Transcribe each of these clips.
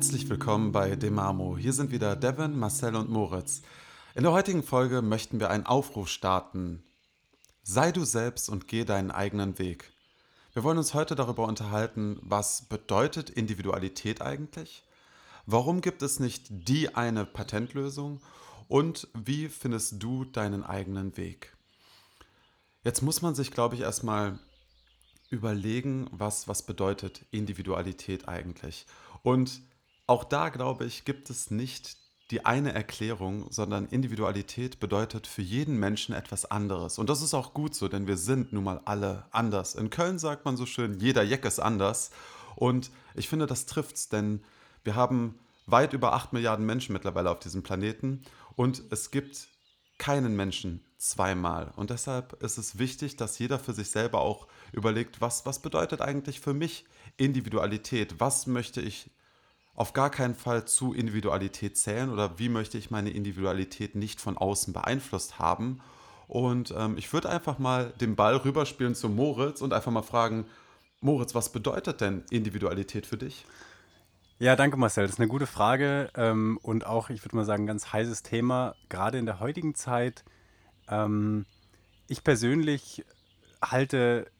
Herzlich willkommen bei Demamo. Hier sind wieder Devin, Marcel und Moritz. In der heutigen Folge möchten wir einen Aufruf starten. Sei du selbst und geh deinen eigenen Weg. Wir wollen uns heute darüber unterhalten, was bedeutet Individualität eigentlich? Warum gibt es nicht die eine Patentlösung? Und wie findest du deinen eigenen Weg? Jetzt muss man sich, glaube ich, erstmal überlegen, was, was bedeutet Individualität eigentlich. Und auch da, glaube ich, gibt es nicht die eine Erklärung, sondern Individualität bedeutet für jeden Menschen etwas anderes. Und das ist auch gut so, denn wir sind nun mal alle anders. In Köln sagt man so schön, jeder Jeck ist anders. Und ich finde, das trifft's, denn wir haben weit über 8 Milliarden Menschen mittlerweile auf diesem Planeten und es gibt keinen Menschen zweimal. Und deshalb ist es wichtig, dass jeder für sich selber auch überlegt, was, was bedeutet eigentlich für mich Individualität? Was möchte ich auf gar keinen Fall zu Individualität zählen oder wie möchte ich meine Individualität nicht von außen beeinflusst haben? Und ähm, ich würde einfach mal den Ball rüberspielen zu Moritz und einfach mal fragen, Moritz, was bedeutet denn Individualität für dich? Ja, danke Marcel. Das ist eine gute Frage ähm, und auch, ich würde mal sagen, ein ganz heißes Thema, gerade in der heutigen Zeit. Ähm, ich persönlich halte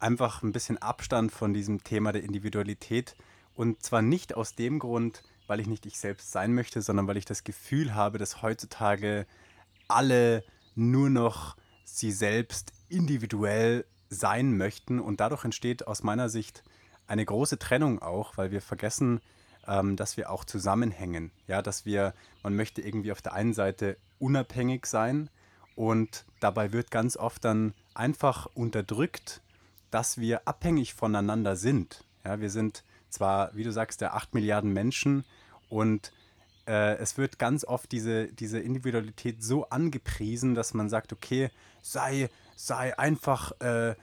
einfach ein bisschen Abstand von diesem Thema der Individualität und zwar nicht aus dem Grund, weil ich nicht ich selbst sein möchte, sondern weil ich das Gefühl habe, dass heutzutage alle nur noch sie selbst individuell sein möchten und dadurch entsteht aus meiner Sicht eine große Trennung auch, weil wir vergessen, ähm, dass wir auch zusammenhängen. Ja, dass wir, man möchte irgendwie auf der einen Seite unabhängig sein und dabei wird ganz oft dann einfach unterdrückt, dass wir abhängig voneinander sind. Ja, wir sind zwar, wie du sagst, der 8 Milliarden Menschen und äh, es wird ganz oft diese, diese Individualität so angepriesen, dass man sagt, okay, sei, sei einfach äh, äh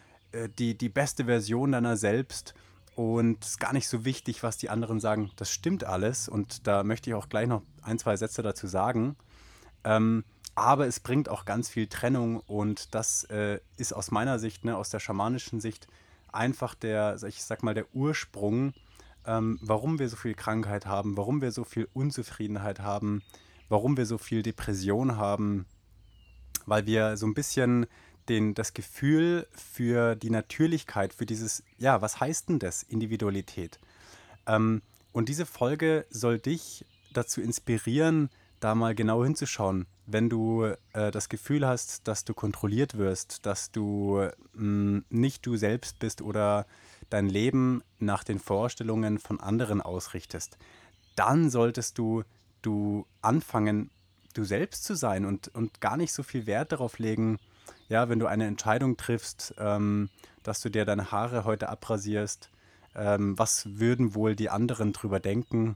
die, die beste Version deiner selbst und es ist gar nicht so wichtig, was die anderen sagen. Das stimmt alles und da möchte ich auch gleich noch ein, zwei Sätze dazu sagen. Ähm, aber es bringt auch ganz viel Trennung und das äh, ist aus meiner Sicht, ne, aus der schamanischen Sicht, einfach der, ich sag mal, der Ursprung, ähm, warum wir so viel Krankheit haben, warum wir so viel Unzufriedenheit haben, warum wir so viel Depression haben, weil wir so ein bisschen den, das Gefühl für die Natürlichkeit, für dieses, ja, was heißt denn das, Individualität? Ähm, und diese Folge soll dich dazu inspirieren, da mal genau hinzuschauen, wenn du äh, das Gefühl hast, dass du kontrolliert wirst, dass du mh, hm, nicht du selbst bist oder dein Leben nach den Vorstellungen von anderen ausrichtest, dann solltest du, du anfangen, du selbst zu sein und, und gar nicht so viel Wert darauf legen, ja, wenn du eine Entscheidung triffst, ähm, dass du dir deine Haare heute abrasierst, ähm, was würden wohl die anderen drüber denken?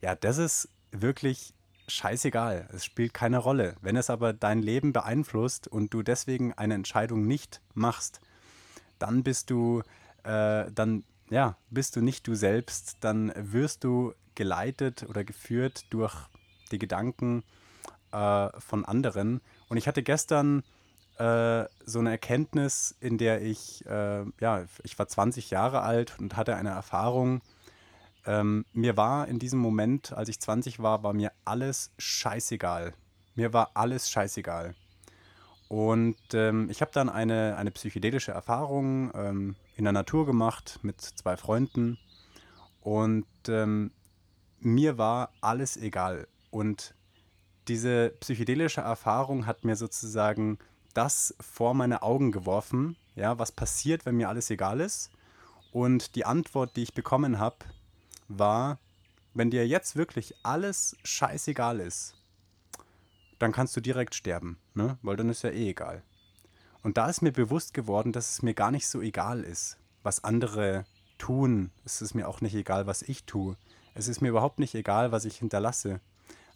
Ja, das ist wirklich scheißegal. Es spielt keine Rolle. Wenn es aber dein Leben beeinflusst und du deswegen eine Entscheidung nicht machst, dann bist du, äh, dann, ja, bist du nicht du selbst, dann wirst du geleitet oder geführt durch die Gedanken äh, von anderen. Und ich hatte gestern äh, so eine Erkenntnis, in der ich, äh, ja, ich war 20 Jahre alt und hatte eine Erfahrung. Ähm, mir war in diesem Moment, als ich 20 war, war mir alles scheißegal. Mir war alles scheißegal. Und ähm, ich habe dann eine, eine psychedelische Erfahrung ähm, in der Natur gemacht mit zwei Freunden. Und ähm, mir war alles egal. Und diese psychedelische Erfahrung hat mir sozusagen das vor meine Augen geworfen, ja, was passiert, wenn mir alles egal ist. Und die Antwort, die ich bekommen habe, war, wenn dir jetzt wirklich alles scheißegal ist, dann kannst du direkt sterben, ne? weil dann ist ja eh egal. Und da ist mir bewusst geworden, dass es mir gar nicht so egal ist, was andere tun. Es ist mir auch nicht egal, was ich tue. Es ist mir überhaupt nicht egal, was ich hinterlasse.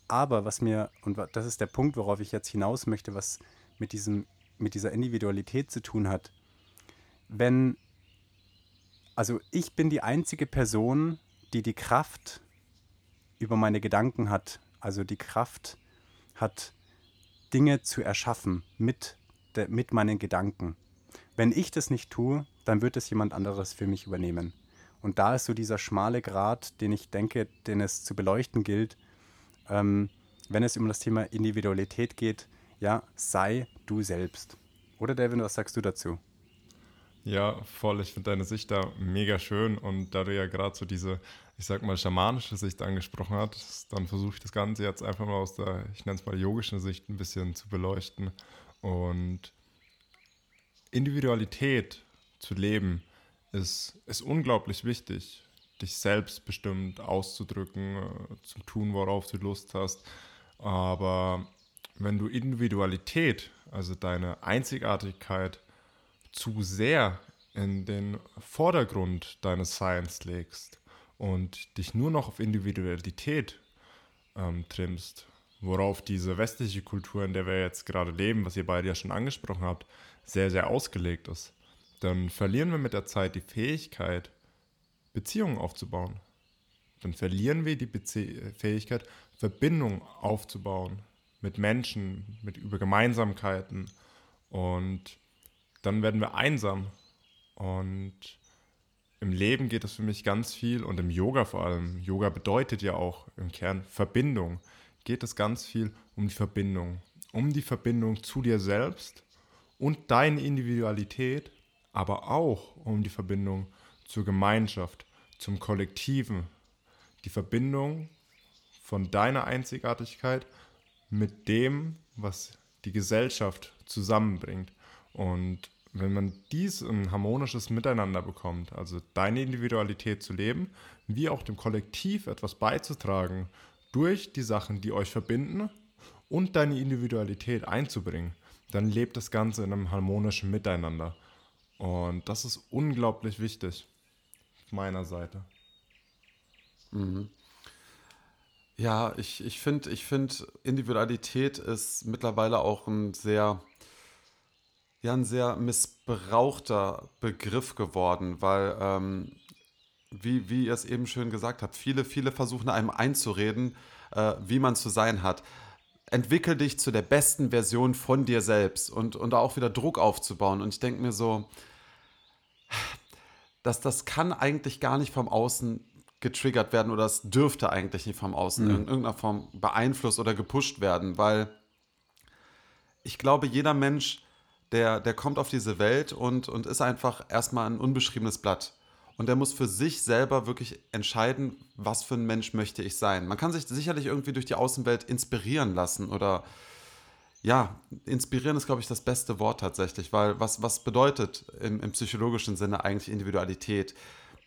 Aber was mir, und das ist der Punkt, worauf ich jetzt hinaus möchte, was mit, diesem, mit dieser Individualität zu tun hat. Wenn, also ich bin die einzige Person, die die Kraft über meine Gedanken hat, also die Kraft hat, Dinge zu erschaffen mit, der, mit meinen Gedanken. Wenn ich das nicht tue, dann wird es jemand anderes für mich übernehmen. Und da ist so dieser schmale Grat, den ich denke, den es zu beleuchten gilt, ähm, wenn es um das Thema Individualität geht, ja, sei du selbst. Oder Devin, was sagst du dazu? Ja, voll. Ich finde deine Sicht da mega schön. Und da du ja gerade so diese, ich sag mal, schamanische Sicht angesprochen hast, dann versuche ich das Ganze jetzt einfach mal aus der, ich nenne es mal, yogischen Sicht ein bisschen zu beleuchten. Und Individualität zu leben ist, ist unglaublich wichtig, dich selbstbestimmt auszudrücken, äh, zu tun, worauf du Lust hast. Aber wenn du Individualität, also deine Einzigartigkeit, zu sehr in den Vordergrund deines Seins legst und dich nur noch auf Individualität ähm, trimmst, worauf diese westliche Kultur, in der wir jetzt gerade leben, was ihr beide ja schon angesprochen habt, sehr, sehr ausgelegt ist, dann verlieren wir mit der Zeit die Fähigkeit, Beziehungen aufzubauen. Dann verlieren wir die Bezie Fähigkeit, Verbindungen aufzubauen mit Menschen, mit über Gemeinsamkeiten. Und dann werden wir einsam. Und im Leben geht es für mich ganz viel und im Yoga vor allem. Yoga bedeutet ja auch im Kern Verbindung. Geht es ganz viel um die Verbindung. Um die Verbindung zu dir selbst und deine Individualität, aber auch um die Verbindung zur Gemeinschaft, zum Kollektiven. Die Verbindung von deiner Einzigartigkeit mit dem, was die Gesellschaft zusammenbringt. Und wenn man dies in harmonisches Miteinander bekommt, also deine Individualität zu leben, wie auch dem Kollektiv etwas beizutragen, durch die Sachen, die euch verbinden und deine Individualität einzubringen, dann lebt das Ganze in einem harmonischen Miteinander. Und das ist unglaublich wichtig meiner Seite. Mhm. Ja, ich, ich finde, ich find, Individualität ist mittlerweile auch ein sehr, ja, ein sehr missbrauchter Begriff geworden, weil, ähm, wie, wie ihr es eben schön gesagt habt, viele, viele versuchen einem einzureden, äh, wie man zu sein hat. Entwickel dich zu der besten Version von dir selbst und, und auch wieder Druck aufzubauen. Und ich denke mir so, dass das kann eigentlich gar nicht vom Außen getriggert werden oder es dürfte eigentlich nicht vom Außen mhm. in irgendeiner Form beeinflusst oder gepusht werden, weil ich glaube, jeder Mensch, der, der kommt auf diese Welt und, und ist einfach erstmal ein unbeschriebenes Blatt. Und der muss für sich selber wirklich entscheiden, was für ein Mensch möchte ich sein. Man kann sich sicherlich irgendwie durch die Außenwelt inspirieren lassen oder ja, inspirieren ist, glaube ich, das beste Wort tatsächlich, weil was, was bedeutet im, im psychologischen Sinne eigentlich Individualität?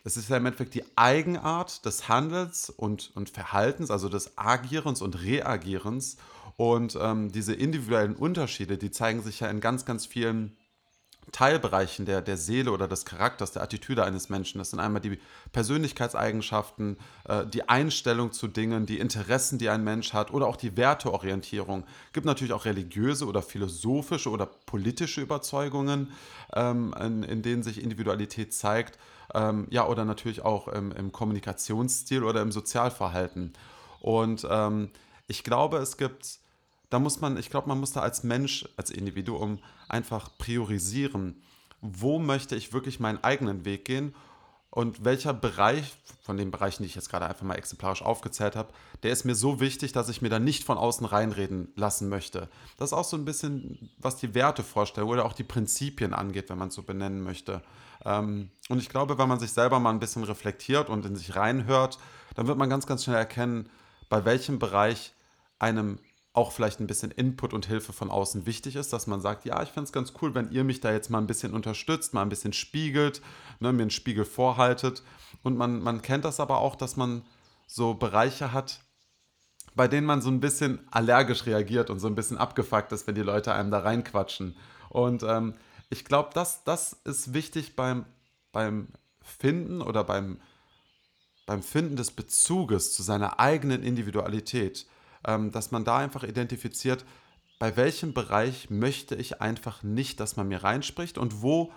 Es ist ja im Endeffekt die Eigenart des Handels und, und Verhaltens, also des Agierens und Reagierens. Und ähm, diese individuellen Unterschiede, die zeigen sich ja in ganz, ganz vielen Teilbereichen der, der Seele oder des Charakters, der Attitüde eines Menschen. Das sind einmal die Persönlichkeitseigenschaften, äh, die Einstellung zu Dingen, die Interessen, die ein Mensch hat oder auch die Werteorientierung. Es gibt natürlich auch religiöse oder philosophische oder politische Überzeugungen, ähm, in, in denen sich Individualität zeigt. Ähm, ja, oder natürlich auch im, im, Kommunikationsstil oder im Sozialverhalten. Und ähm, ich glaube, es gibt da muss man, ich glaube, man muss da als Mensch, als Individuum einfach priorisieren, wo möchte ich wirklich meinen eigenen Weg gehen und welcher Bereich von den Bereichen, die ich jetzt gerade einfach mal exemplarisch aufgezählt habe, der ist mir so wichtig, dass ich mir da nicht von außen reinreden lassen möchte. Das ist auch so ein bisschen, was die Wertevorstellung oder auch die Prinzipien angeht, wenn man es so benennen möchte. Ähm, und ich glaube, wenn man sich selber mal ein bisschen reflektiert und in sich reinhört, dann wird man ganz, ganz schnell erkennen, bei welchem Bereich einem auch vielleicht ein bisschen Input und Hilfe von außen wichtig ist, dass man sagt, ja, ich finde es ganz cool, wenn ihr mich da jetzt mal ein bisschen unterstützt, mal ein bisschen spiegelt, ne, mir einen Spiegel vorhaltet. Und man, man kennt das aber auch, dass man so Bereiche hat, bei denen man so ein bisschen allergisch reagiert und so ein bisschen abgefuckt ist, wenn die Leute einem da reinquatschen. Und ähm, ich glaube, das, das ist wichtig beim, beim Finden oder beim, beim Finden des Bezuges zu seiner eigenen Individualität dass man da einfach identifiziert, bei welchem Bereich möchte ich einfach nicht, dass man mir reinspricht und wo,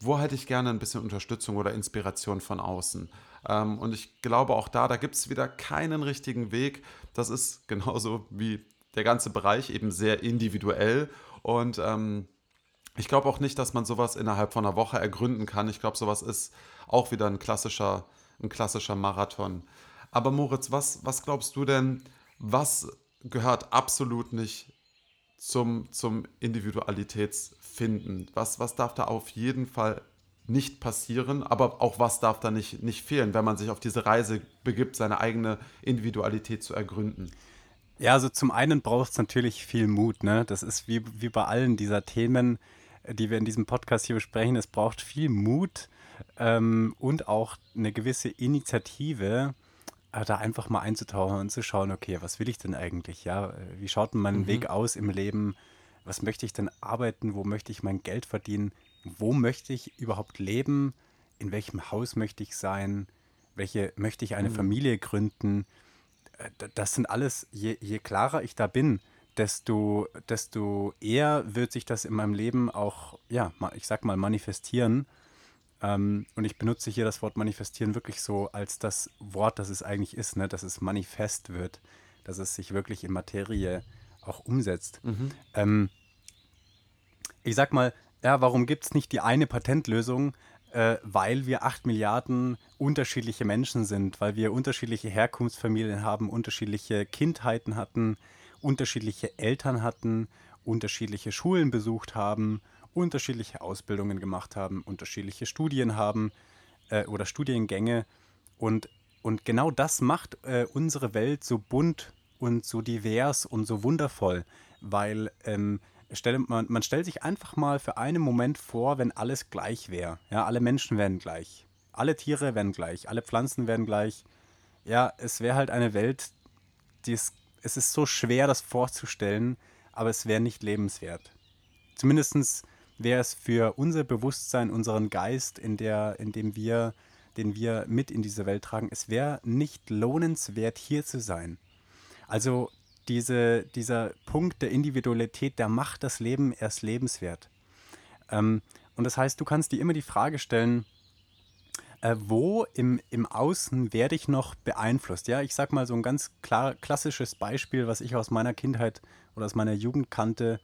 wo hätte ich gerne ein bisschen Unterstützung oder Inspiration von außen. Ähm, und ich glaube auch da, da gibt es wieder keinen richtigen Weg. Das ist genauso wie der ganze Bereich eben sehr individuell und ähm, Ich glaube auch nicht, dass man sowas innerhalb von einer Woche ergründen kann. Ich glaube, sowas ist auch wieder ein klassischer, ein klassischer Marathon. Aber Moritz, was, was glaubst du denn, was gehört absolut nicht zum, zum Individualitätsfinden? Was, was darf da auf jeden Fall nicht passieren, aber auch was darf da nicht, nicht fehlen, wenn man sich auf diese Reise begibt, seine eigene Individualität zu ergründen? Ja, also zum einen braucht es natürlich viel Mut. Ne? Das ist wie, wie bei allen dieser Themen, die wir in diesem Podcast hier besprechen. Es braucht viel Mut ähm, und auch eine gewisse Initiative, äh, da einfach mal einzutauchen und zu schauen, okay, was will ich denn eigentlich? Ja, äh, wie schaut denn mein mhm. Weg aus im Leben? Was möchte ich denn arbeiten? Wo möchte ich mein Geld verdienen? Wo möchte ich überhaupt leben? In welchem Haus möchte ich sein? Welche möchte ich eine mhm. Familie gründen? Äh, das sind alles, je, je klarer ich da bin, desto, desto eher wird sich das in meinem Leben auch, ja, ich sag mal, manifestieren. Ähm, und ich benutze hier das Wort manifestieren wirklich so als das Wort, das es eigentlich ist, ne? dass es manifest wird, dass es sich wirklich in Materie auch umsetzt. Mhm. Ähm, ich sag mal, ja, warum gibt es nicht die eine Patentlösung? Äh, weil wir acht Milliarden unterschiedliche Menschen sind, weil wir unterschiedliche Herkunftsfamilien haben, unterschiedliche Kindheiten hatten, unterschiedliche Eltern hatten, unterschiedliche Schulen besucht haben, unterschiedliche Ausbildungen gemacht haben, unterschiedliche Studien haben äh, oder Studiengänge. Und, und genau das macht äh, unsere Welt so bunt und so divers und so wundervoll, weil ähm, stell, man, man stellt sich einfach mal für einen Moment vor, wenn alles gleich wäre. Ja, alle Menschen wären gleich. Alle Tiere wären gleich, alle Pflanzen wären gleich. Ja, es wäre halt eine Welt, die es es ist so schwer, das vorzustellen, aber es wäre nicht lebenswert. Zumindest wäre es für unser Bewusstsein, unseren Geist, in, der, in dem wir, den wir mit in diese Welt tragen, es wäre nicht lohnenswert, hier zu sein. Also diese, dieser Punkt der Individualität, der macht das Leben erst lebenswert. Ähm, und das heißt, du kannst dir immer die Frage stellen, äh, wo im, im Außen werde ich noch beeinflusst? Ja, ich sag mal so ein ganz klar, klassisches Beispiel, was ich aus meiner Kindheit oder aus meiner Jugend kannte,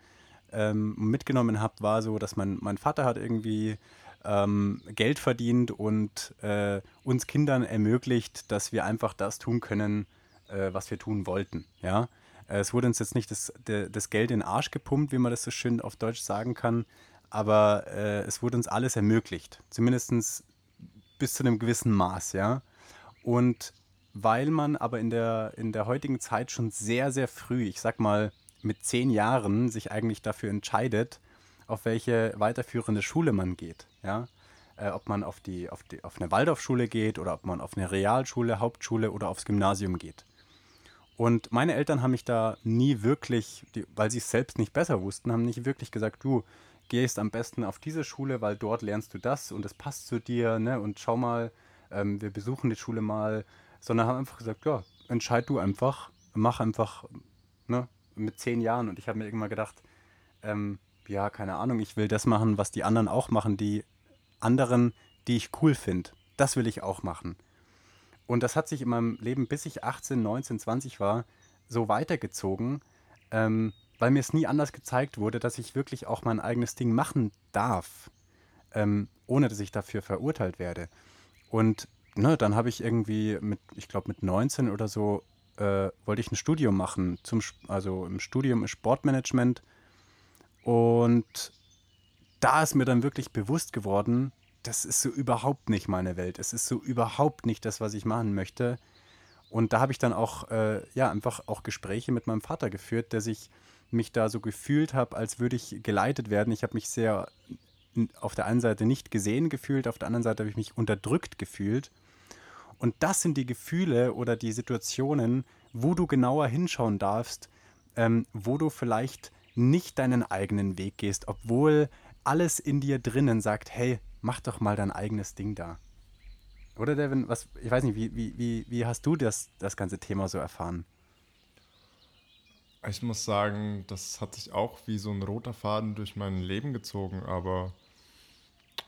ähm, mitgenommen habe, war so, dass mein, mein Vater hat irgendwie ähm, Geld verdient und äh, uns Kindern ermöglicht, dass wir einfach das tun können, äh, was wir tun wollten. Ja, äh, es wurde uns jetzt nicht das, de, das Geld in den Arsch gepumpt, wie man das so schön auf Deutsch sagen kann, aber äh, es wurde uns alles ermöglicht. Zumindest bis zu einem gewissen Maß, ja. Und weil man aber in der, in der heutigen Zeit schon sehr, sehr früh, ich sag mal mit zehn Jahren, sich eigentlich dafür entscheidet, auf welche weiterführende Schule man geht, ja. Äh, ob man auf, die, auf, die, auf eine Waldorfschule geht oder ob man auf eine Realschule, Hauptschule oder aufs Gymnasium geht. Und meine Eltern haben mich da nie wirklich, die, weil sie es selbst nicht besser wussten, haben nicht wirklich gesagt, du, gehst am besten auf diese Schule, weil dort lernst du das und es passt zu dir, ne? Und schau mal, ähm, wir besuchen die Schule mal, sondern haben einfach gesagt, ja, entscheid du einfach, mach einfach, ne? Mit zehn Jahren. Und ich habe mir irgendwann gedacht, ähm, ja, keine Ahnung, ich will das machen, was die anderen auch machen, die anderen, die ich cool finde. Das will ich auch machen. Und das hat sich in meinem Leben, bis ich 18, 19, 20 war, so weitergezogen. Ähm, weil mir es nie anders gezeigt wurde, dass ich wirklich auch mein eigenes Ding machen darf, ähm, ohne dass ich dafür verurteilt werde. Und ne, dann habe ich irgendwie mit, ich glaube mit 19 oder so, äh, wollte ich ein Studium machen, zum, also im Studium Sportmanagement. Und da ist mir dann wirklich bewusst geworden, das ist so überhaupt nicht meine Welt. Es ist so überhaupt nicht das, was ich machen möchte. Und da habe ich dann auch, äh, ja, einfach auch Gespräche mit meinem Vater geführt, der sich mich da so gefühlt habe, als würde ich geleitet werden. Ich habe mich sehr auf der einen Seite nicht gesehen gefühlt, auf der anderen Seite habe ich mich unterdrückt gefühlt. Und das sind die Gefühle oder die Situationen, wo du genauer hinschauen darfst, ähm, wo du vielleicht nicht deinen eigenen Weg gehst, obwohl alles in dir drinnen sagt, hey, mach doch mal dein eigenes Ding da. Oder Devin, was, ich weiß nicht, wie, wie, wie, wie hast du das, das ganze Thema so erfahren? Ich muss sagen, das hat sich auch wie so ein roter Faden durch mein Leben gezogen, aber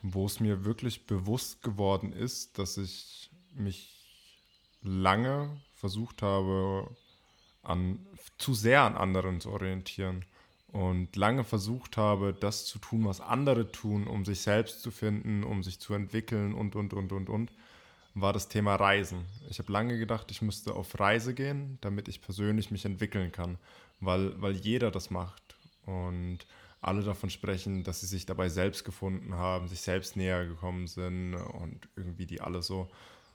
wo es mir wirklich bewusst geworden ist, dass ich mich lange versucht habe, an, zu sehr an anderen zu orientieren und lange versucht habe, das zu tun, was andere tun, um sich selbst zu finden, um sich zu entwickeln und, und, und, und, und, war das Thema Reisen. Ich habe lange gedacht, ich müsste auf Reise gehen, damit ich persönlich mich entwickeln kann, weil, weil jeder das macht und alle davon sprechen, dass sie sich dabei selbst gefunden haben, sich selbst näher gekommen sind und irgendwie die alle so,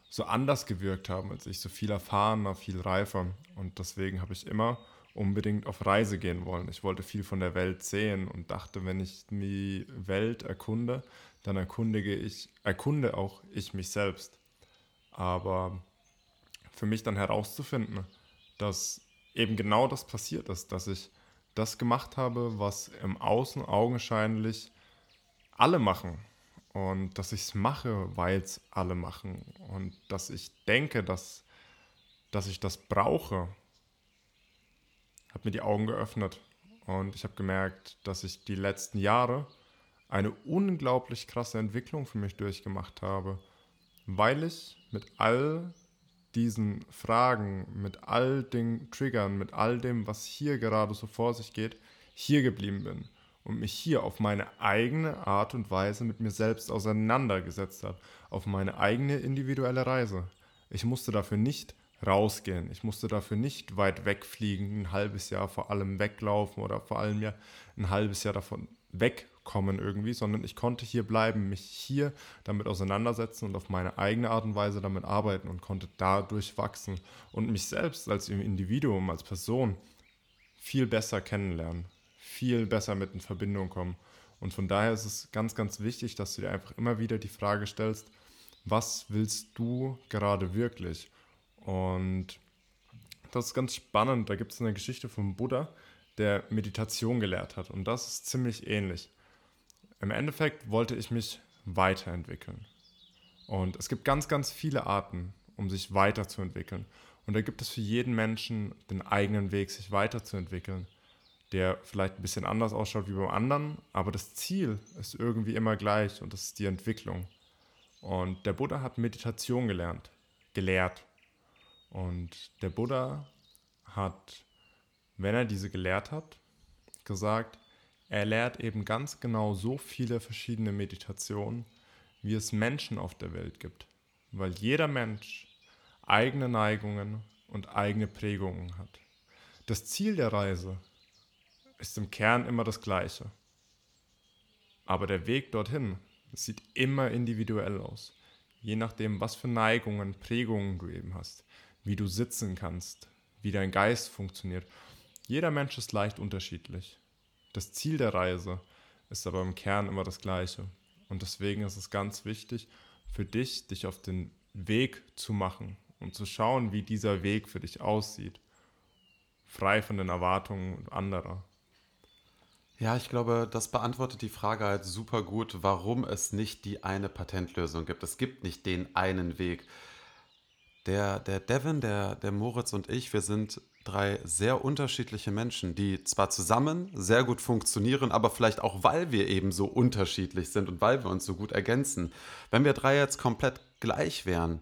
so anders gewirkt haben als ich, so viel erfahrener, viel reifer. Und deswegen habe ich immer unbedingt auf Reise gehen wollen. Ich wollte viel von der Welt sehen und dachte, wenn ich die Welt erkunde, dann erkundige ich, erkunde auch ich mich selbst. Aber für mich dann herauszufinden, dass eben genau das passiert ist, dass ich das gemacht habe, was im Außen augenscheinlich alle machen. Und dass ich es mache, weil es alle machen. Und dass ich denke, dass, dass ich das brauche, hat mir die Augen geöffnet. Und ich habe gemerkt, dass ich die letzten Jahre eine unglaublich krasse Entwicklung für mich durchgemacht habe, weil ich mit all diesen Fragen, mit all den Triggern, mit all dem, was hier gerade so vor sich geht, hier geblieben bin und mich hier auf meine eigene Art und Weise mit mir selbst auseinandergesetzt habe, auf meine eigene individuelle Reise. Ich musste dafür nicht rausgehen. Ich musste dafür nicht weit wegfliegen, ein halbes Jahr vor allem weglaufen oder vor allem ja ein halbes Jahr davon wegkommen irgendwie, sondern ich konnte hier bleiben, mich hier damit auseinandersetzen und auf meine eigene Art und Weise damit arbeiten und konnte dadurch wachsen und mich selbst als Individuum, als Person viel besser kennenlernen, viel besser mit in Verbindung kommen. Und von daher ist es ganz, ganz wichtig, dass du dir einfach immer wieder die Frage stellst, was willst du gerade wirklich? Und das ist ganz spannend. Da gibt es eine Geschichte vom Buddha, der Meditation gelehrt hat. Und das ist ziemlich ähnlich. Im Endeffekt wollte ich mich weiterentwickeln. Und es gibt ganz, ganz viele Arten, um sich weiterzuentwickeln. Und da gibt es für jeden Menschen den eigenen Weg, sich weiterzuentwickeln, der vielleicht ein bisschen anders ausschaut wie beim anderen, aber das Ziel ist irgendwie immer gleich und das ist die Entwicklung. Und der Buddha hat Meditation gelernt, gelehrt. Und der Buddha hat, wenn er diese gelehrt hat, gesagt, er lehrt eben ganz genau so viele verschiedene Meditationen, wie es Menschen auf der Welt gibt. Weil jeder Mensch eigene Neigungen und eigene Prägungen hat. Das Ziel der Reise ist im Kern immer das gleiche. Aber der Weg dorthin sieht immer individuell aus. Je nachdem, was für Neigungen, Prägungen du eben hast wie du sitzen kannst, wie dein Geist funktioniert. Jeder Mensch ist leicht unterschiedlich. Das Ziel der Reise ist aber im Kern immer das gleiche. Und deswegen ist es ganz wichtig für dich, dich auf den Weg zu machen und zu schauen, wie dieser Weg für dich aussieht. Frei von den Erwartungen anderer. Ja, ich glaube, das beantwortet die Frage halt super gut, warum es nicht die eine Patentlösung gibt. Es gibt nicht den einen Weg. Der, der Devin, der, der Moritz und ich, wir sind drei sehr unterschiedliche Menschen, die zwar zusammen sehr gut funktionieren, aber vielleicht auch, weil wir eben so unterschiedlich sind und weil wir uns so gut ergänzen. Wenn wir drei jetzt komplett gleich wären,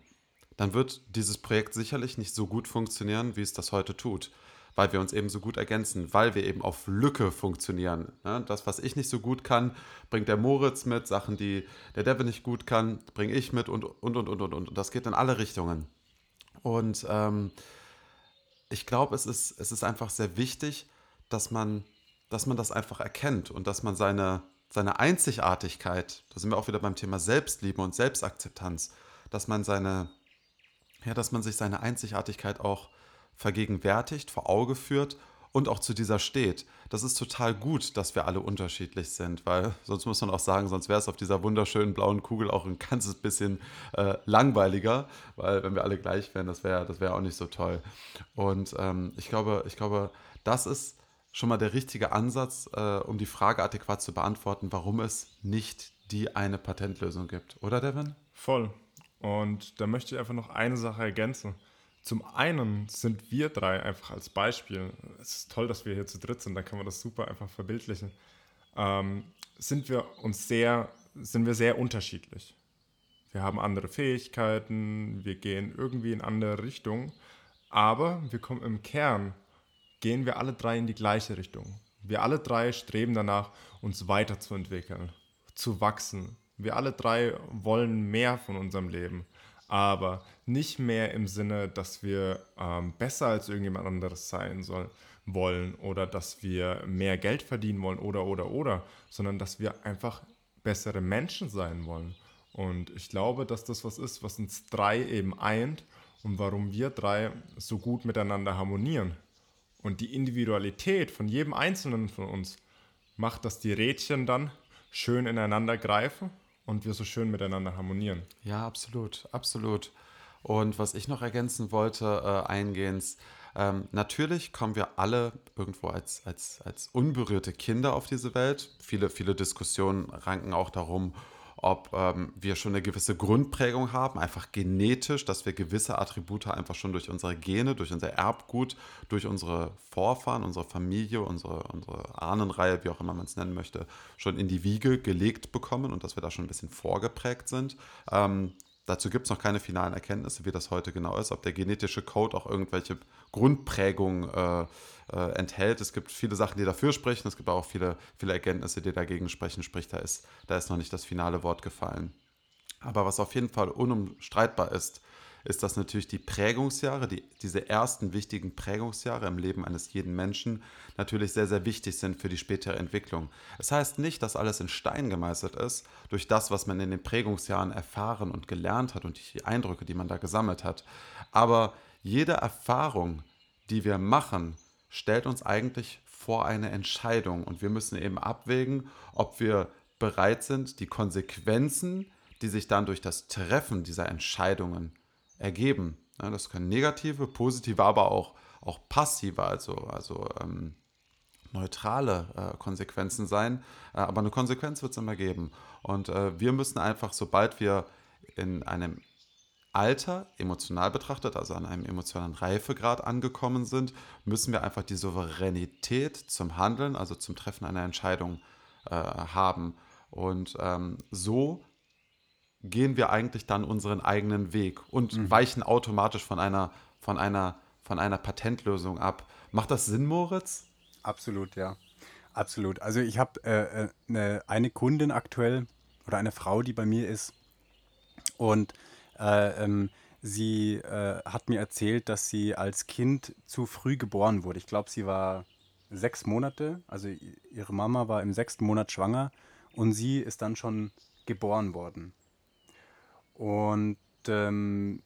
dann wird dieses Projekt sicherlich nicht so gut funktionieren, wie es das heute tut. Weil wir uns eben so gut ergänzen, weil wir eben auf Lücke funktionieren. Das, was ich nicht so gut kann, bringt der Moritz mit. Sachen, die der Devin nicht gut kann, bringe ich mit und, und, und, und, und. Und das geht in alle Richtungen. Und ähm, ich glaube, es ist, es ist einfach sehr wichtig, dass man, dass man das einfach erkennt und dass man seine, seine Einzigartigkeit, da sind wir auch wieder beim Thema Selbstliebe und Selbstakzeptanz, dass man seine, ja, dass man sich seine Einzigartigkeit auch vergegenwärtigt, vor Auge führt und auch zu dieser steht. Das ist total gut, dass wir alle unterschiedlich sind, weil sonst muss man auch sagen, sonst wäre es auf dieser wunderschönen blauen Kugel auch ein ganzes bisschen äh, langweiliger, weil wenn wir alle gleich wären, das wäre das wär auch nicht so toll. Und ähm, ich, glaube, ich glaube, das ist schon mal der richtige Ansatz, äh, um die Frage adäquat zu beantworten, warum es nicht die eine Patentlösung gibt. Oder, Devin? Voll. Und da möchte ich einfach noch eine Sache ergänzen. Zum einen sind wir drei einfach als Beispiel, es ist toll, dass wir hier zu dritt sind, da kann man das super einfach verbildlichen, ähm, sind wir uns sehr, sind wir sehr unterschiedlich. Wir haben andere Fähigkeiten, wir gehen irgendwie in andere Richtungen, aber wir kommen im Kern, gehen wir alle drei in die gleiche Richtung. Wir alle drei streben danach, uns weiterzuentwickeln, zu wachsen. Wir alle drei wollen mehr von unserem Leben, aber nicht mehr im Sinne, dass wir ähm, besser als irgendjemand anderes sein sollen, wollen oder dass wir mehr Geld verdienen wollen oder oder oder, sondern dass wir einfach bessere Menschen sein wollen. Und ich glaube, dass das was ist, was uns drei eben eint und warum wir drei so gut miteinander harmonieren. Und die Individualität von jedem Einzelnen von uns macht, dass die Rädchen dann schön ineinander greifen und wir so schön miteinander harmonieren. Ja, absolut, absolut. Und was ich noch ergänzen wollte, äh, eingehend, ähm, natürlich kommen wir alle irgendwo als, als, als unberührte Kinder auf diese Welt. Viele, viele Diskussionen ranken auch darum, ob ähm, wir schon eine gewisse Grundprägung haben, einfach genetisch, dass wir gewisse Attribute einfach schon durch unsere Gene, durch unser Erbgut, durch unsere Vorfahren, unsere Familie, unsere, unsere Ahnenreihe, wie auch immer man es nennen möchte, schon in die Wiege gelegt bekommen und dass wir da schon ein bisschen vorgeprägt sind. Ähm, Dazu gibt es noch keine finalen Erkenntnisse, wie das heute genau ist, ob der genetische Code auch irgendwelche Grundprägungen äh, äh, enthält. Es gibt viele Sachen, die dafür sprechen, es gibt auch viele, viele Erkenntnisse, die dagegen sprechen. Sprich, da ist, da ist noch nicht das finale Wort gefallen. Aber was auf jeden Fall unumstreitbar ist, ist, dass natürlich die Prägungsjahre, die, diese ersten wichtigen Prägungsjahre im Leben eines jeden Menschen natürlich sehr, sehr wichtig sind für die spätere Entwicklung. Es das heißt nicht, dass alles in Stein gemeißelt ist durch das, was man in den Prägungsjahren erfahren und gelernt hat und die Eindrücke, die man da gesammelt hat. Aber jede Erfahrung, die wir machen, stellt uns eigentlich vor eine Entscheidung und wir müssen eben abwägen, ob wir bereit sind, die Konsequenzen, die sich dann durch das Treffen dieser Entscheidungen ergeben. Ja, das können negative, positive, aber auch, auch passive, also, also ähm, neutrale äh, Konsequenzen sein. Äh, aber eine Konsequenz wird es immer geben. Und äh, wir müssen einfach, sobald wir in einem Alter emotional betrachtet, also an einem emotionalen Reifegrad angekommen sind, müssen wir einfach die Souveränität zum Handeln, also zum Treffen einer Entscheidung äh, haben. Und ähm, so gehen wir eigentlich dann unseren eigenen Weg und mhm. weichen automatisch von einer, von, einer, von einer Patentlösung ab. Macht das Sinn, Moritz? Absolut, ja. Absolut. Also ich habe äh, äh, eine, eine Kundin aktuell oder eine Frau, die bei mir ist und äh, ähm, sie äh, hat mir erzählt, dass sie als Kind zu früh geboren wurde. Ich glaube, sie war sechs Monate, also ihre Mama war im sechsten Monat schwanger und sie ist dann schon geboren worden. Und ähm,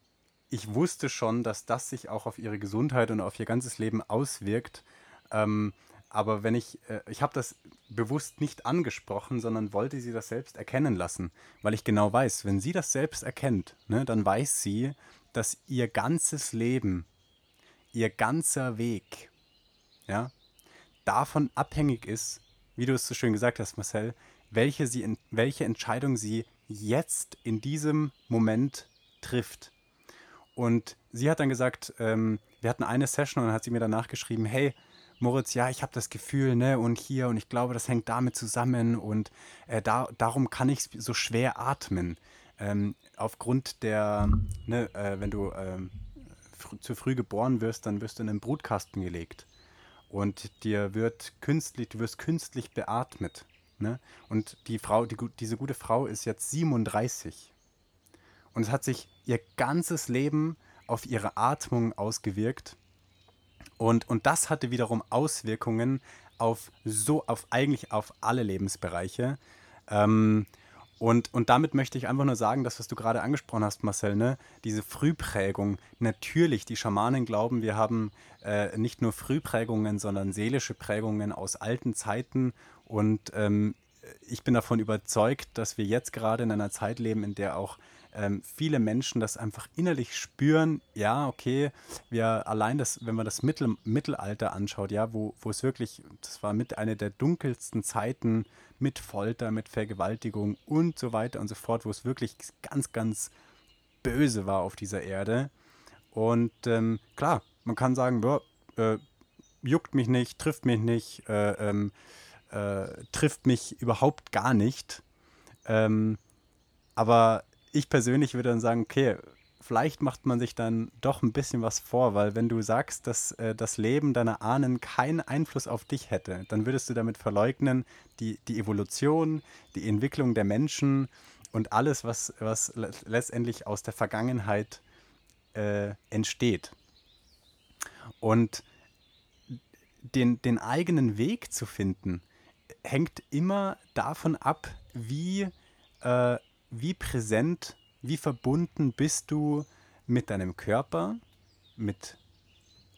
ich wusste schon, dass das sich auch auf ihre Gesundheit und auf ihr ganzes Leben auswirkt. Ähm, aber wenn ich, äh, ich habe das bewusst nicht angesprochen, sondern wollte sie das selbst erkennen lassen, weil ich genau weiß, wenn sie das selbst erkennt, ne, dann weiß sie, dass ihr ganzes Leben, ihr ganzer Weg, ja, davon abhängig ist, wie du es so schön gesagt hast, Marcel, welche, sie, welche Entscheidung sie jetzt in diesem Moment trifft. Und sie hat dann gesagt, ähm, wir hatten eine Session und dann hat sie mir danach geschrieben, hey, Moritz, ja, ich habe das Gefühl, ne, und hier, und ich glaube, das hängt damit zusammen und äh, da, darum kann ich so schwer atmen. Ähm, aufgrund der, ne, äh, wenn du ähm, fr zu früh geboren wirst, dann wirst du in einen Brutkasten gelegt. Und dir wird künstlich, du wirst künstlich beatmet. Ne? Und die Frau, die, diese gute Frau ist jetzt 37. Und es hat sich ihr ganzes Leben auf ihre Atmung ausgewirkt. Und, und das hatte wiederum Auswirkungen auf so, auf eigentlich auf alle Lebensbereiche. Ähm, und, und damit möchte ich einfach nur sagen, das, was du gerade angesprochen hast, Marcel, ne? diese Frühprägung. Natürlich, die Schamanen glauben, wir haben äh, nicht nur Frühprägungen, sondern seelische Prägungen aus alten Zeiten. Und ähm, ich bin davon überzeugt, dass wir jetzt gerade in einer Zeit leben, in der auch ähm, viele Menschen das einfach innerlich spüren, ja, okay, wir allein das, wenn man das Mittel, Mittelalter anschaut, ja, wo, wo es wirklich, das war mit einer der dunkelsten Zeiten mit Folter, mit Vergewaltigung und so weiter und so fort, wo es wirklich ganz, ganz böse war auf dieser Erde. Und ähm, klar, man kann sagen, ja, äh, juckt mich nicht, trifft mich nicht, äh, ähm, äh, trifft mich überhaupt gar nicht. Ähm, aber ich persönlich würde dann sagen, okay, vielleicht macht man sich dann doch ein bisschen was vor, weil wenn du sagst, dass äh, das Leben deiner Ahnen keinen Einfluss auf dich hätte, dann würdest du damit verleugnen, die, die Evolution, die Entwicklung der Menschen und alles, was, was letztendlich aus der Vergangenheit äh, entsteht. Und den, den eigenen Weg zu finden, hängt immer davon ab, wie, äh, wie präsent, wie verbunden bist du mit deinem Körper, mit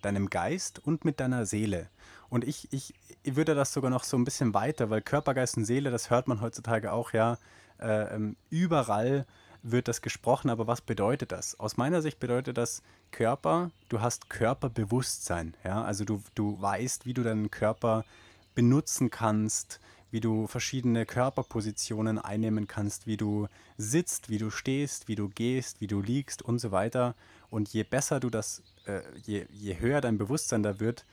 deinem Geist und mit deiner Seele. Und ich, ich, ich würde das sogar noch so ein bisschen weiter, weil Körper, Geist und Seele, das hört man heutzutage auch ja äh, ähm, überall wird das gesprochen, aber was bedeutet das? Aus meiner Sicht bedeutet das Körper, du hast Körperbewusstsein, ja, also du, du weißt, wie du deinen Körper benutzen kannst, wie du verschiedene Körperpositionen einnehmen kannst, wie du sitzt, wie du stehst, wie du gehst, wie du liegst und so weiter. Und je besser du das, äh, je, je höher dein Bewusstsein da wird,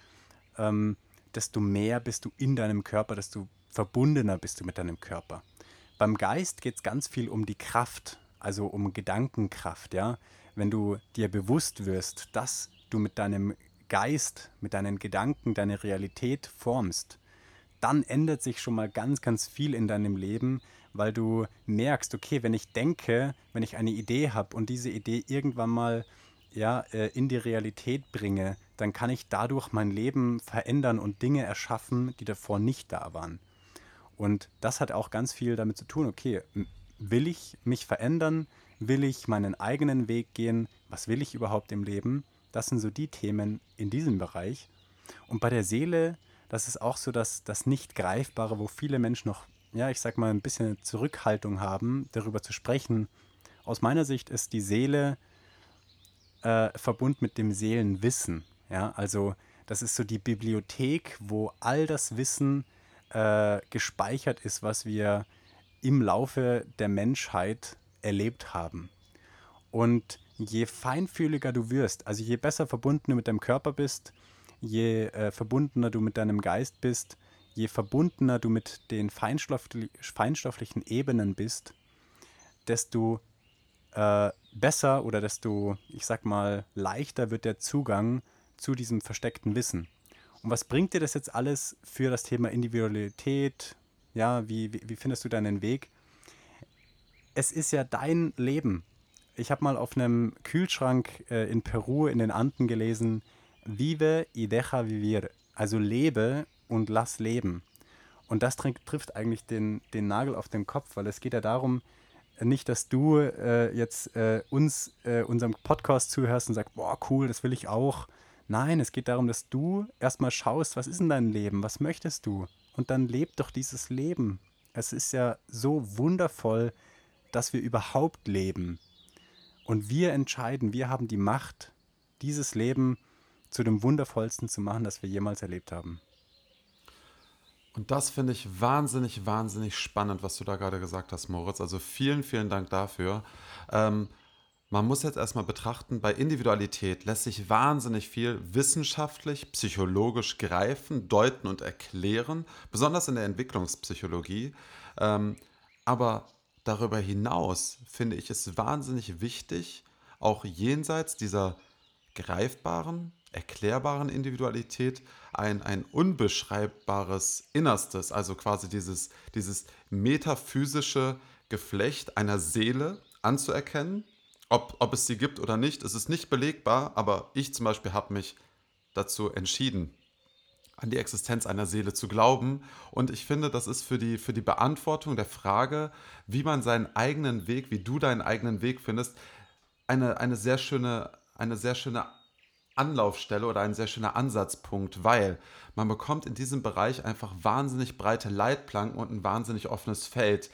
ähm, desto mehr bist du in deinem Körper, desto verbundener bist du mit deinem Körper. Beim Geist geht es ganz viel um die Kraft, also um Gedankenkraft, ja. Wenn du dir bewusst wirst, dass du mit deinem Geist, mit deinen Gedanken deine Realität formst, dann ändert sich schon mal ganz, ganz viel in deinem Leben, weil du merkst, okay, wenn ich denke, wenn ich eine Idee habe und diese Idee irgendwann mal ja, äh, in die Realität bringe, dann kann ich dadurch mein Leben verändern und Dinge erschaffen, die davor nicht da waren. Und das hat auch ganz viel damit zu tun, okay, will ich mich verändern? Will ich meinen eigenen Weg gehen? Was will ich überhaupt im Leben? Das sind so die Themen in diesem Bereich. Und bei der Seele, das ist auch so das, das Nicht-Greifbare, wo viele Menschen noch, ja, ich sag mal, ein bisschen Zurückhaltung haben, darüber zu sprechen. Aus meiner Sicht ist die Seele äh, verbunden mit dem Seelenwissen. Ja, also das ist so die Bibliothek, wo all das Wissen äh, gespeichert ist, was wir im Laufe der Menschheit erlebt haben. Und je feinfühliger du wirst, also je besser verbunden du mit deinem Körper bist, je äh, verbundener du mit deinem Geist bist, je verbundener du mit den feinstoffli feinstofflichen Ebenen bist, desto äh, besser oder desto, ich sag mal, leichter wird der Zugang zu diesem versteckten Wissen. Und was bringt dir das jetzt alles für das Thema Individualität, ja, wie, wie, wie findest du deinen Weg? Es ist ja dein Leben. Ich habe mal auf einem Kühlschrank äh, in Peru in den Anden gelesen, Vive y deja vivir, also lebe und lass leben. Und das trifft eigentlich den, den Nagel auf den Kopf, weil es geht ja darum, nicht, dass du äh, jetzt äh, uns, äh, unserem Podcast zuhörst und sagst, boah, cool, das will ich auch. Nein, es geht darum, dass du erstmal schaust, was ist in deinem Leben, was möchtest du? Und dann lebt doch dieses Leben. Es ist ja so wundervoll, dass wir überhaupt leben. Und wir entscheiden, wir haben die Macht, dieses Leben zu dem wundervollsten zu machen, das wir jemals erlebt haben. Und das finde ich wahnsinnig, wahnsinnig spannend, was du da gerade gesagt hast, Moritz. Also vielen, vielen Dank dafür. Ähm, man muss jetzt erstmal betrachten, bei Individualität lässt sich wahnsinnig viel wissenschaftlich, psychologisch greifen, deuten und erklären, besonders in der Entwicklungspsychologie. Ähm, aber darüber hinaus finde ich es wahnsinnig wichtig, auch jenseits dieser greifbaren, erklärbaren Individualität ein, ein unbeschreibbares Innerstes, also quasi dieses, dieses metaphysische Geflecht einer Seele anzuerkennen ob, ob es sie gibt oder nicht, es ist nicht belegbar, aber ich zum Beispiel habe mich dazu entschieden, an die Existenz einer Seele zu glauben. Und ich finde, das ist für die, für die Beantwortung der Frage, wie man seinen eigenen Weg, wie du deinen eigenen Weg findest, eine, eine, sehr, schöne, eine sehr schöne Anlaufstelle oder ein sehr schöner Ansatzpunkt, weil man bekommt in diesem Bereich einfach wahnsinnig breite Leitplanken und ein wahnsinnig offenes Feld,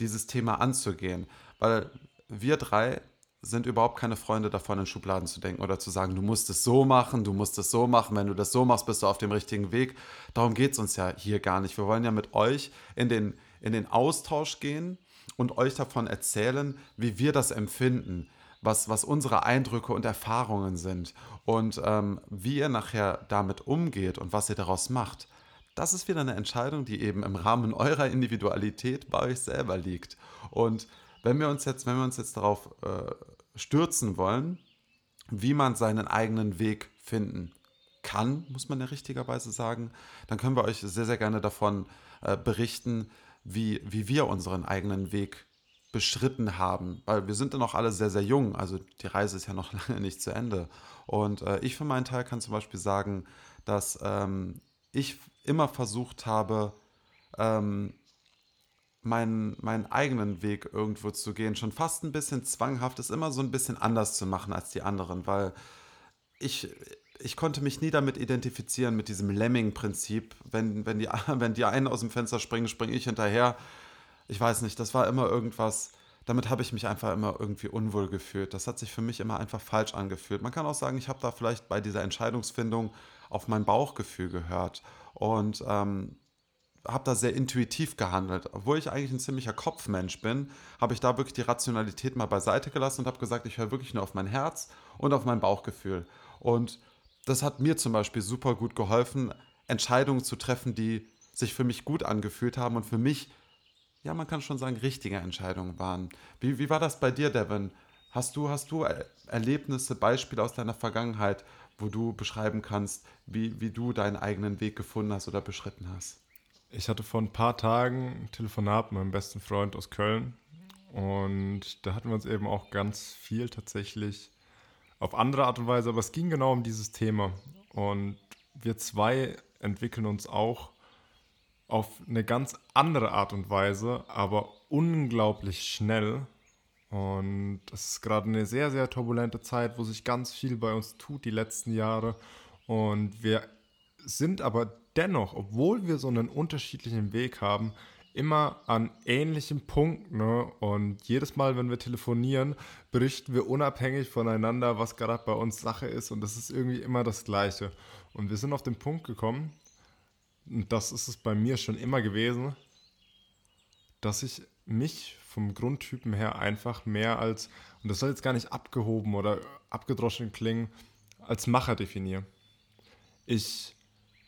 dieses Thema anzugehen. Weil wir drei sind überhaupt keine Freunde davon, in Schubladen zu denken oder zu sagen, du musst es so machen, du musst es so machen, wenn du das so machst, bist du auf dem richtigen Weg. Darum geht es uns ja hier gar nicht. Wir wollen ja mit euch in den, in den Austausch gehen und euch davon erzählen, wie wir das empfinden, was, was unsere Eindrücke und Erfahrungen sind und ähm, wie ihr nachher damit umgeht und was ihr daraus macht. Das ist wieder eine Entscheidung, die eben im Rahmen eurer Individualität bei euch selber liegt. Und wenn wir uns jetzt, wenn wir uns jetzt darauf äh, stürzen wollen, wie man seinen eigenen Weg finden kann, muss man ja richtigerweise sagen, dann können wir euch sehr, sehr gerne davon äh, berichten, wie, wie wir unseren eigenen Weg beschritten haben, weil wir sind ja noch alle sehr, sehr jung, also die Reise ist ja noch lange nicht zu Ende. Und äh, ich für meinen Teil kann zum Beispiel sagen, dass ähm, ich immer versucht habe, ähm, meinen, meinen eigenen Weg irgendwo zu gehen, schon fast ein bisschen zwanghaft, ist immer so ein bisschen anders zu machen als die anderen, weil ich, ich konnte mich nie damit identifizieren, mit diesem Lemming-Prinzip. Wenn, wenn, die, wenn die einen aus dem Fenster springen, springe ich hinterher. Ich weiß nicht, das war immer irgendwas, damit habe ich mich einfach immer irgendwie unwohl gefühlt. Das hat sich für mich immer einfach falsch angefühlt. Man kann auch sagen, ich habe da vielleicht bei dieser Entscheidungsfindung auf mein Bauchgefühl gehört und ähm, habe da sehr intuitiv gehandelt. Obwohl ich eigentlich ein ziemlicher Kopfmensch bin, habe ich da wirklich die Rationalität mal beiseite gelassen und habe gesagt, ich höre wirklich nur auf mein Herz und auf mein Bauchgefühl. Und das hat mir zum Beispiel super gut geholfen, Entscheidungen zu treffen, die sich für mich gut angefühlt haben und für mich, ja, man kann schon sagen, richtige Entscheidungen waren. Wie, wie war das bei dir, Devin? Hast du, hast du Erlebnisse, Beispiele aus deiner Vergangenheit, wo du beschreiben kannst, wie, wie du deinen eigenen Weg gefunden hast oder beschritten hast? Ich hatte vor ein paar Tagen ein Telefonat mit meinem besten Freund aus Köln und da hatten wir uns eben auch ganz viel tatsächlich auf andere Art und Weise, aber es ging genau um dieses Thema. Und wir zwei entwickeln uns auch auf eine ganz andere Art und Weise, aber unglaublich schnell. Und es ist gerade eine sehr, sehr turbulente Zeit, wo sich ganz viel bei uns tut die letzten Jahre. Und wir sind aber dennoch, obwohl wir so einen unterschiedlichen Weg haben, immer an ähnlichen Punkten. Ne? Und jedes Mal, wenn wir telefonieren, berichten wir unabhängig voneinander, was gerade bei uns Sache ist. Und das ist irgendwie immer das Gleiche. Und wir sind auf den Punkt gekommen, und das ist es bei mir schon immer gewesen, dass ich mich vom Grundtypen her einfach mehr als, und das soll jetzt gar nicht abgehoben oder abgedroschen klingen, als Macher definiere. Ich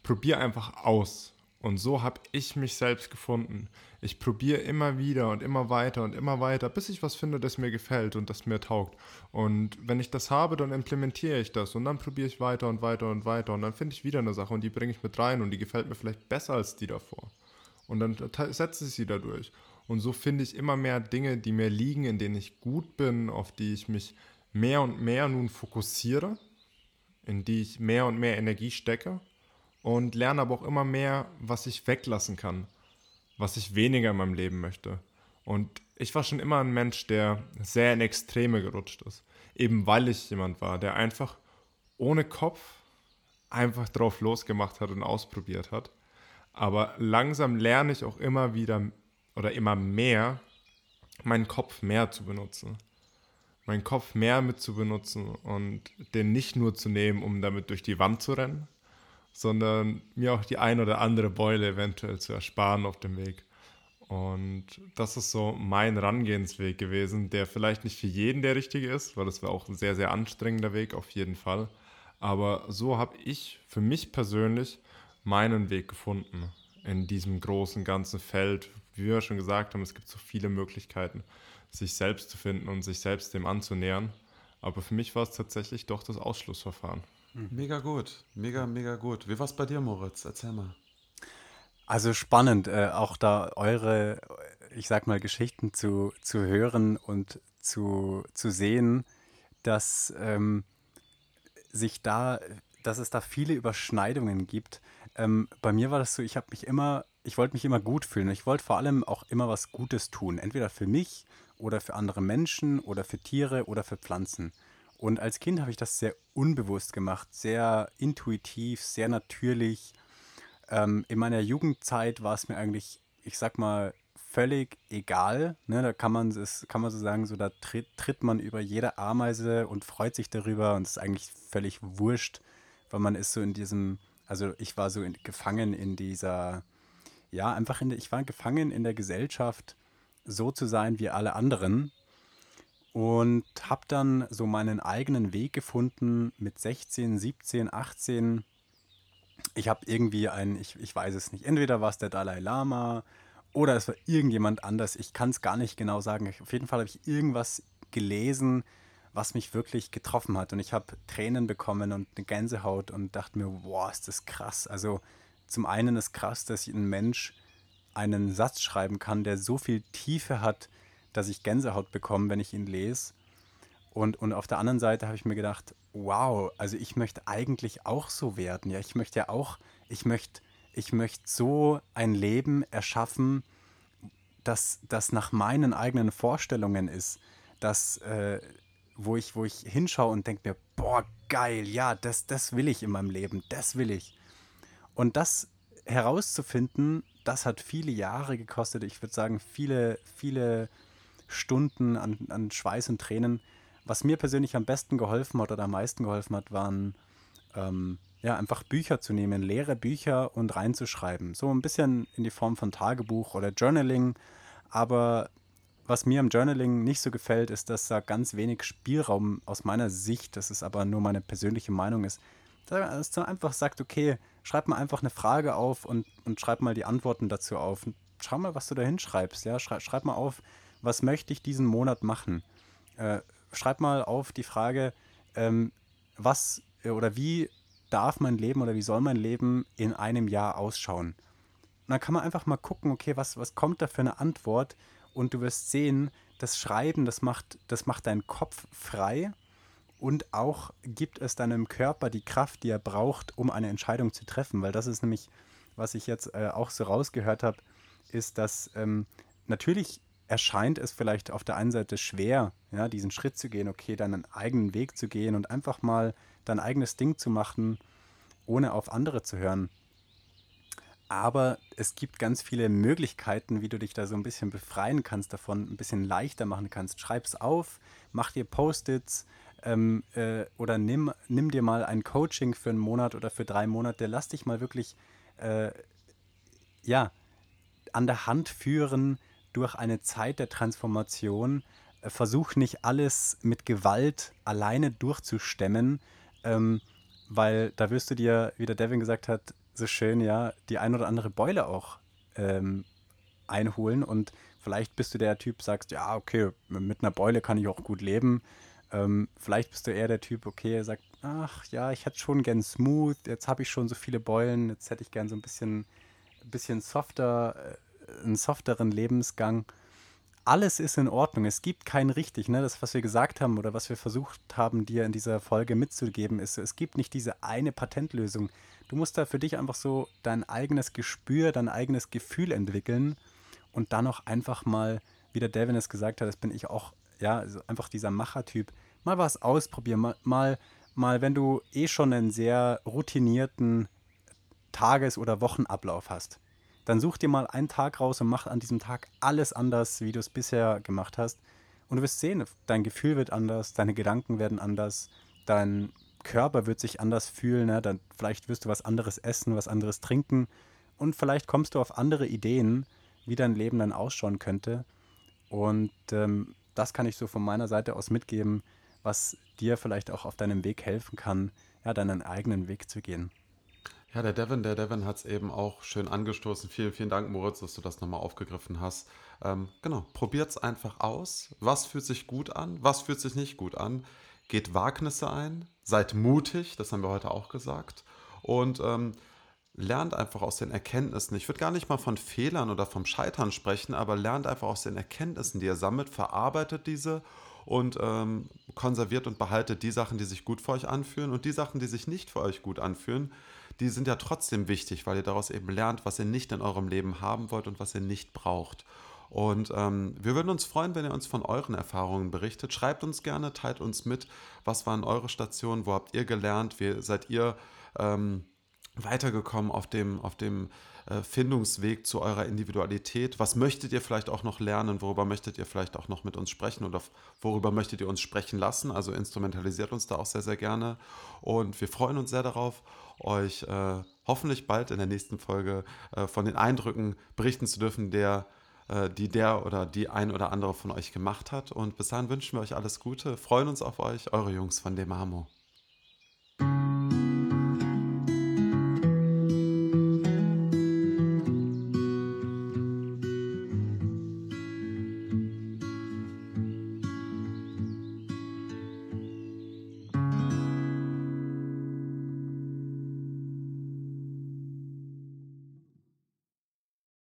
probiere einfach aus. Und so habe ich mich selbst gefunden. Ich probiere immer wieder und immer weiter und immer weiter, bis ich was finde, das mir gefällt und das mir taugt. Und wenn ich das habe, dann implementiere ich das und dann probiere ich weiter und weiter und weiter und dann finde ich wieder eine Sache und die bringe ich mit rein und die gefällt mir vielleicht besser als die davor. Und dann setze ich sie dadurch. Und so finde ich immer mehr Dinge, die mir liegen, in denen ich gut bin, auf die ich mich mehr und mehr nun fokussiere, in die ich mehr und mehr Energie stecke und lerne aber auch immer mehr, was ich weglassen kann, was ich weniger in meinem Leben möchte. Und ich war schon immer ein Mensch, der sehr in Extreme gerutscht ist. Eben weil ich jemand war, der einfach ohne Kopf einfach drauf losgemacht hat und ausprobiert hat. Aber langsam lerne ich auch immer wieder oder immer mehr, meinen Kopf mehr zu benutzen. Meinen Kopf mehr mit zu benutzen und den nicht nur zu nehmen, um damit durch die Wand zu rennen, sondern mir auch die ein oder andere Beule eventuell zu ersparen auf dem Weg. Und das ist so mein Rangehensweg gewesen, der vielleicht nicht für jeden der richtige ist, weil das wäre auch ein sehr, sehr anstrengender Weg auf jeden Fall. Aber so habe ich für mich persönlich meinen Weg gefunden in diesem großen ganzen Feld. Wie wir schon gesagt haben, es gibt so viele Möglichkeiten, sich selbst zu finden und sich selbst dem anzunähern. Aber für mich war es tatsächlich doch das Ausschlussverfahren. Mega gut, mega, mega gut. Wie war es bei dir, Moritz? Erzähl mal. Also spannend, äh, auch da eure, ich sag mal, Geschichten zu, zu hören und zu, zu sehen, dass ähm, sich da, dass es da viele Überschneidungen gibt. Ähm, bei mir war das so, ich habe mich immer, ich wollte mich immer gut fühlen. Ich wollte vor allem auch immer was Gutes tun, entweder für mich oder für andere Menschen oder für Tiere oder für Pflanzen. Und als Kind habe ich das sehr unbewusst gemacht, sehr intuitiv, sehr natürlich. Ähm, in meiner Jugendzeit war es mir eigentlich, ich sag mal, völlig egal. Ne? Da kann man es, kann man so sagen, so da tritt, tritt man über jede Ameise und freut sich darüber und es ist eigentlich völlig wurscht, weil man ist so in diesem, also ich war so in, gefangen in dieser, ja, einfach in der, ich war gefangen in der Gesellschaft, so zu sein wie alle anderen und habe dann so meinen eigenen Weg gefunden mit 16, 17, 18. Ich habe irgendwie ein, ich, ich weiß es nicht, entweder war es der Dalai Lama oder es war irgendjemand anders. Ich kann es gar nicht genau sagen. Auf jeden Fall habe ich irgendwas gelesen, was mich wirklich getroffen hat. Und ich habe Tränen bekommen und eine Gänsehaut und dachte mir, wow, ist das krass. Also zum einen ist krass, dass ein Mensch einen Satz schreiben kann, der so viel Tiefe hat, dass ich Gänsehaut bekomme, wenn ich ihn lese. Und, und auf der anderen Seite habe ich mir gedacht, wow, also ich möchte eigentlich auch so werden. Ja, ich möchte ja auch, ich möchte, ich möchte so ein Leben erschaffen, das, das nach meinen eigenen Vorstellungen ist, das, äh, wo, ich, wo ich hinschaue und denke mir, boah, geil, ja, das, das will ich in meinem Leben, das will ich. Und das herauszufinden, das hat viele Jahre gekostet. Ich würde sagen, viele, viele Stunden an, an Schweiß und Tränen. Was mir persönlich am besten geholfen hat oder am meisten geholfen hat, waren ähm, ja, einfach Bücher zu nehmen, leere Bücher und reinzuschreiben. So ein bisschen in die Form von Tagebuch oder Journaling. Aber was mir am Journaling nicht so gefällt, ist, dass da ganz wenig Spielraum aus meiner Sicht, das ist aber nur meine persönliche Meinung ist, dass man einfach sagt, okay, schreib mal einfach eine Frage auf und, und schreib mal die Antworten dazu auf. Schau mal, was du da hinschreibst. Ja? Schreib, schreib mal auf, was möchte ich diesen Monat machen. Äh, schreib mal auf die Frage, ähm, was oder wie darf mein Leben oder wie soll mein Leben in einem Jahr ausschauen? Und dann kann man einfach mal gucken, okay, was, was kommt da für eine Antwort? Und du wirst sehen, das Schreiben, das macht, das macht deinen Kopf frei und auch gibt es deinem Körper die Kraft, die er braucht, um eine Entscheidung zu treffen. Weil das ist nämlich, was ich jetzt äh, auch so rausgehört habe, ist, dass ähm, natürlich erscheint es vielleicht auf der einen Seite schwer, ja, diesen Schritt zu gehen, okay, deinen eigenen Weg zu gehen und einfach mal dein eigenes Ding zu machen, ohne auf andere zu hören. Aber es gibt ganz viele Möglichkeiten, wie du dich da so ein bisschen befreien kannst davon, ein bisschen leichter machen kannst. Schreib's auf, mach dir Post-its ähm, äh, oder nimm, nimm dir mal ein Coaching für einen Monat oder für drei Monate. Lass dich mal wirklich äh, ja, an der Hand führen, durch eine Zeit der Transformation. Äh, versuch nicht alles mit Gewalt alleine durchzustemmen, ähm, weil da wirst du dir, wie der Devin gesagt hat, so schön, ja, die ein oder andere Beule auch ähm, einholen und vielleicht bist du der Typ, sagst, ja, okay, mit einer Beule kann ich auch gut leben. Ähm, vielleicht bist du eher der Typ, okay, sagt, ach ja, ich hätte schon gern smooth, jetzt habe ich schon so viele Beulen, jetzt hätte ich gern so ein bisschen, bisschen softer, äh, einen softeren Lebensgang. Alles ist in Ordnung. Es gibt kein richtig. Ne? Das, was wir gesagt haben oder was wir versucht haben, dir in dieser Folge mitzugeben, ist, es gibt nicht diese eine Patentlösung. Du musst da für dich einfach so dein eigenes Gespür, dein eigenes Gefühl entwickeln und dann auch einfach mal, wie der Devin es gesagt hat, das bin ich auch, ja, also einfach dieser Machertyp, mal was ausprobieren, mal, mal, mal, wenn du eh schon einen sehr routinierten Tages- oder Wochenablauf hast dann such dir mal einen Tag raus und mach an diesem Tag alles anders, wie du es bisher gemacht hast. Und du wirst sehen, dein Gefühl wird anders, deine Gedanken werden anders, dein Körper wird sich anders fühlen, ne? dann vielleicht wirst du was anderes essen, was anderes trinken und vielleicht kommst du auf andere Ideen, wie dein Leben dann ausschauen könnte. Und ähm, das kann ich so von meiner Seite aus mitgeben, was dir vielleicht auch auf deinem Weg helfen kann, ja, deinen eigenen Weg zu gehen. Ja, der Devin, der Devin hat es eben auch schön angestoßen. Vielen, vielen Dank, Moritz, dass du das nochmal aufgegriffen hast. Ähm, genau, probiert es einfach aus. Was fühlt sich gut an? Was fühlt sich nicht gut an? Geht Wagnisse ein, seid mutig, das haben wir heute auch gesagt. Und ähm, lernt einfach aus den Erkenntnissen. Ich würde gar nicht mal von Fehlern oder vom Scheitern sprechen, aber lernt einfach aus den Erkenntnissen, die ihr sammelt, verarbeitet diese und ähm, konserviert und behaltet die Sachen, die sich gut für euch anfühlen und die Sachen, die sich nicht für euch gut anfühlen, die sind ja trotzdem wichtig, weil ihr daraus eben lernt, was ihr nicht in eurem Leben haben wollt und was ihr nicht braucht. Und ähm, wir würden uns freuen, wenn ihr uns von euren Erfahrungen berichtet. Schreibt uns gerne, teilt uns mit, was waren eure Stationen, wo habt ihr gelernt, wie seid ihr ähm, weitergekommen auf dem, auf dem äh, Findungsweg zu eurer Individualität? Was möchtet ihr vielleicht auch noch lernen? Worüber möchtet ihr vielleicht auch noch mit uns sprechen oder worüber möchtet ihr uns sprechen lassen? Also instrumentalisiert uns da auch sehr, sehr gerne. Und wir freuen uns sehr darauf, euch äh, hoffentlich bald in der nächsten Folge äh, von den Eindrücken berichten zu dürfen, der äh, die der oder die ein oder andere von euch gemacht hat. Und bis dahin wünschen wir euch alles Gute, freuen uns auf euch, eure Jungs von Demamo.